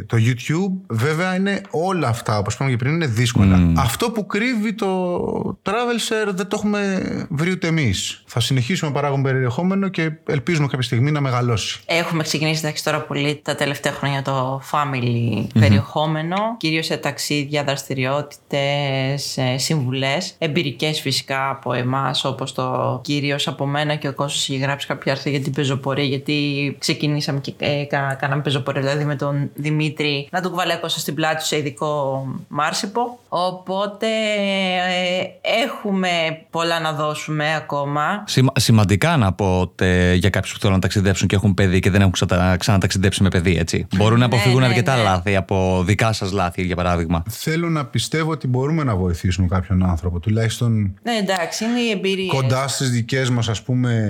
το YouTube. Βέβαια είναι όλα αυτά, όπως είπαμε και πριν, είναι δύσκολα. Αυτό που κρύβει το travel share δεν το έχουμε βρει ούτε εμείς. Θα συνεχίσουμε να παράγουμε περιεχόμενο και ελπίζουμε κάποια στιγμή να μεγαλώσει. Έχουμε ξεκινήσει εντάξει, τώρα πολύ τα τελευταία χρόνια το family περιεχόμενο, κυρίως σε ταξίδια, δραστηριότητες, ε, συμβουλές, εμπειρικές φυσικά από εμάς όπως το κυρίως από μένα και ο Κώστας έχει γράψει κάποια άρθρα για την πεζοπορία γιατί ξεκινήσαμε και ε, κα- κάναμε πεζοπορία δηλαδή με τον Δημήτρη να τον κουβαλέκωσα στην πλάτη του σε ειδικό μάρσιπο οπότε ε, έχουμε πολλά να δώσουμε ακόμα Σημα- σημαντικά να πω ότι για κάποιους που θέλουν να ταξιδέψουν και έχουν παιδί και δεν έχουν ξανα, ξαναταξιδέψει με παιδί, έτσι. Μπορούν να αποφύγουν ναι, αρκετά ναι. λάθη από δικά σας λάθη, για παράδειγμα. Θέλω να πιστεύω ότι μπορούμε να βοηθήσουμε κάποιον άνθρωπο, τουλάχιστον Ναι, εντάξει. Εντάξει, είναι οι εμπειρίε. Κοντά στις δικές μας, ας πούμε.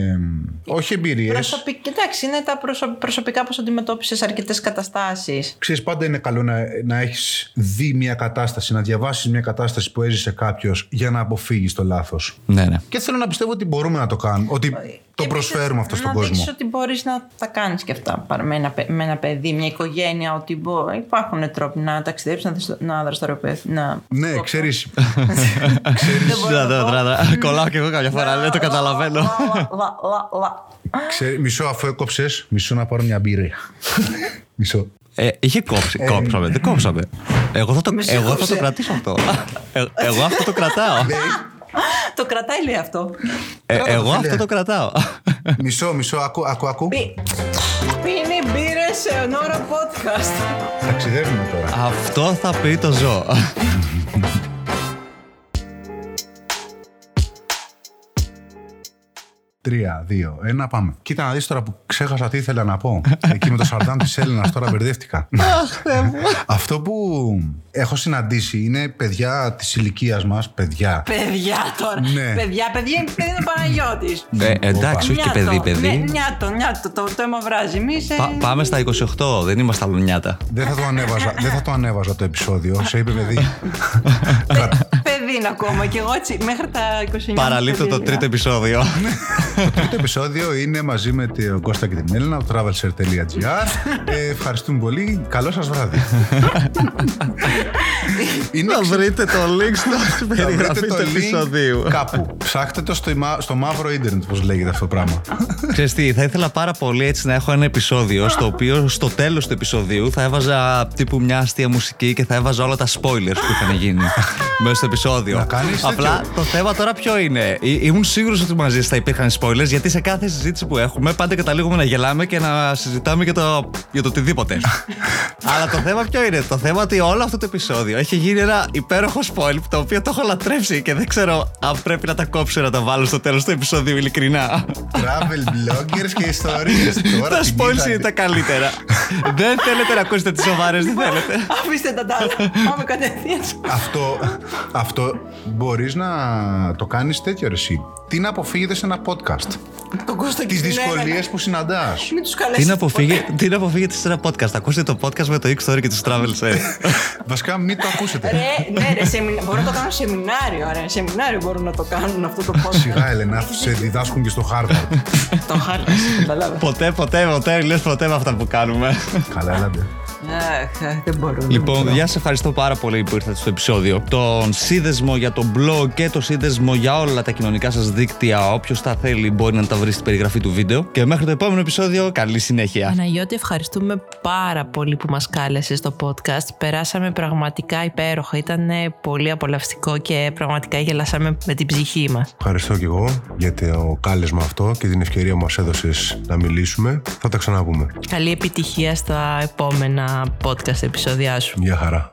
Όχι εμπειρίες. Προσωπικ... Εντάξει, είναι τα προσω... προσωπικά πώ αντιμετώπισες αρκετές καταστάσεις. Ξέρεις, πάντα είναι καλό να, να έχεις δει μια κατάσταση, να διαβάσεις μια κατάσταση που έζησε κάποιος για να αποφύγεις το λάθος. Ναι, ναι. Και θέλω να πιστεύω ότι μπορούμε να το κάνουμε. Ότι το Και προσφέρουμε αυτό επίσης, στον να κόσμο. δείξεις ότι μπορείς να τα κάνεις και αυτά παρά με ένα, παι- με ένα παιδί, μια οικογένεια. Ότι μπο... υπάρχουν τρόποι να ταξιδέψεις, να, δραστο- να δραστηριοποιηθεί. Να... Ναι, ξέρεις. Δεν μπορώ να Τρα, το πω. τρα, τρα. Κολλάω και εγώ κάποια φορά, δεν το καταλαβαίνω. Λα, λα, λα, λα. Ξέρει, μισό αφού έκοψες, μισό να πάρω μια μπύρα. μισό. Ε, είχε κόψει. Κόψαμε, δεν κόψαμε. Εγώ θα το, Με εγώ θα το σήκωσε. κρατήσω αυτό. Ε, εγώ αυτό το κρατάω. Το κρατάει, λέει αυτό. Ε, Κράτα το, εγώ φίλε. αυτό το κρατάω. μισό, μισό, ακού, ακού, ακού. Πι- Πίνει μπύρες σε ώρα podcast. Ταξιδεύουμε τώρα. Αυτό θα πει το ζώο. Τρία, δύο, ένα, πάμε. Κοίτα να δεις τώρα που ξέχασα τι ήθελα να πω. Εκεί με το σαρδάμ της Έλληνας τώρα μπερδεύτηκα. Αυτό που έχω συναντήσει είναι παιδιά της ηλικίας μας, παιδιά. Παιδιά τώρα. Ναι. Παιδιά, παιδιά είναι παιδί ο Παναγιώτης. Ε, εντάξει, όχι και παιδί, παιδί. Ναι, νιάτο, νιάτο, το, το αίμα βράζει. Εμεί. Πα- πάμε στα 28, δεν είμαστε αλουνιάτα. Δεν θα το ανέβαζα, δεν θα το ανέβαζα το επεισόδιο. Σε είπε παιδί. παιδί είναι ακόμα και εγώ έτσι μέχρι τα 29. Παραλείπτω το παιδί τρίτο είμαι. επεισόδιο. Το τρίτο επεισόδιο είναι μαζί με τον Κώστα και την Έλληνα, το travelshare.gr. Ε, ευχαριστούμε πολύ. Καλό σας βράδυ. είναι Να βρείτε το link στο Θα περιγραφή βρείτε του το link επεισοδίου. Κάπου. Ψάχτε το στο, μα- στο μαύρο ίντερνετ, πώς λέγεται αυτό το πράγμα. Ξέρεις τι, θα ήθελα πάρα πολύ έτσι να έχω ένα επεισόδιο στο οποίο στο τέλος του επεισοδίου θα έβαζα τύπου μια αστεία μουσική και θα έβαζα όλα τα spoilers που είχαν γίνει μέσα στο επεισόδιο. Να κάνεις Απλά τέτοιο. το θέμα τώρα ποιο είναι. Ή- ήμουν σίγουρος ότι μαζί σας θα υπήρχαν spoilers γιατί σε κάθε συζήτηση που έχουμε πάντα καταλήγουμε να γελάμε και να συζητάμε για το, για το οτιδήποτε. Αλλά το θέμα ποιο είναι; Το θέμα ότι όλο αυτό το επεισόδιο έχει γίνει ένα υπέροχο spoil το οποίο το έχω λατρέψει και δεν ξέρω αν πρέπει να τα κόψω ή να τα βάλω στο τέλος του επεισοδίου ειλικρινά. Travel bloggers και ιστορίες. Τα spoils είναι τα καλύτερα. δεν θέλετε να ακούσετε τις σοβαρές, δεν θέλετε. Αφήστε τα τάλα. Πάμε κατευθείαν. αυτό, αυτό μπορείς να το κάνεις τέτοιο ρε εσύ. Τι να αποφύγετε σε ένα podcast; Τον Κώστα και Τις την Έλενα. δυσκολίες που συναντάς. Μην τους Τι καλέσει. να, αποφύγετε, τι να αποφύγετε σε ένα podcast. Ακούστε το podcast με το X-Story και του Travel Share. Βασικά μην το ακούσετε. Ρε, ναι, ρε, σεμι... μπορούν να το κάνουν σεμινάριο. Ρε. Σεμινάριο μπορούν να το κάνουν αυτό το podcast. Σιγά Ελένα, σε διδάσκουν και στο Harvard. το χάρτη. Κατάλαβε. ποτέ, ποτέ, ποτέ, λες ποτέ με αυτά που κάνουμε. Καλά, έλατε. Αχ, αχ, δεν μπορούν. Λοιπόν, παιδιά, σε ευχαριστώ πάρα πολύ που ήρθατε στο επεισόδιο. Τον σύνδεσμο για το blog και το σύνδεσμο για όλα τα κοινωνικά σας δίκτυα. Όποιος τα θέλει μπορεί να τα βρει στην περιγραφή του βίντεο. Και μέχρι το επόμενο επεισόδιο, καλή συνέχεια. Παναγιώτη, ευχαριστούμε πάρα πολύ που μας κάλεσες στο podcast. Περάσαμε πραγματικά υπέροχα. Ήταν ε, πολύ απολαυστικό και πραγματικά γελάσαμε με την ψυχή μας. Ευχαριστώ και εγώ για το κάλεσμα αυτό και την ευκαιρία που μας έδωσες να μιλήσουμε. Θα τα ξαναπούμε. Καλή επιτυχία στα επόμενα podcast επεισόδια σου. Γεια χαρά.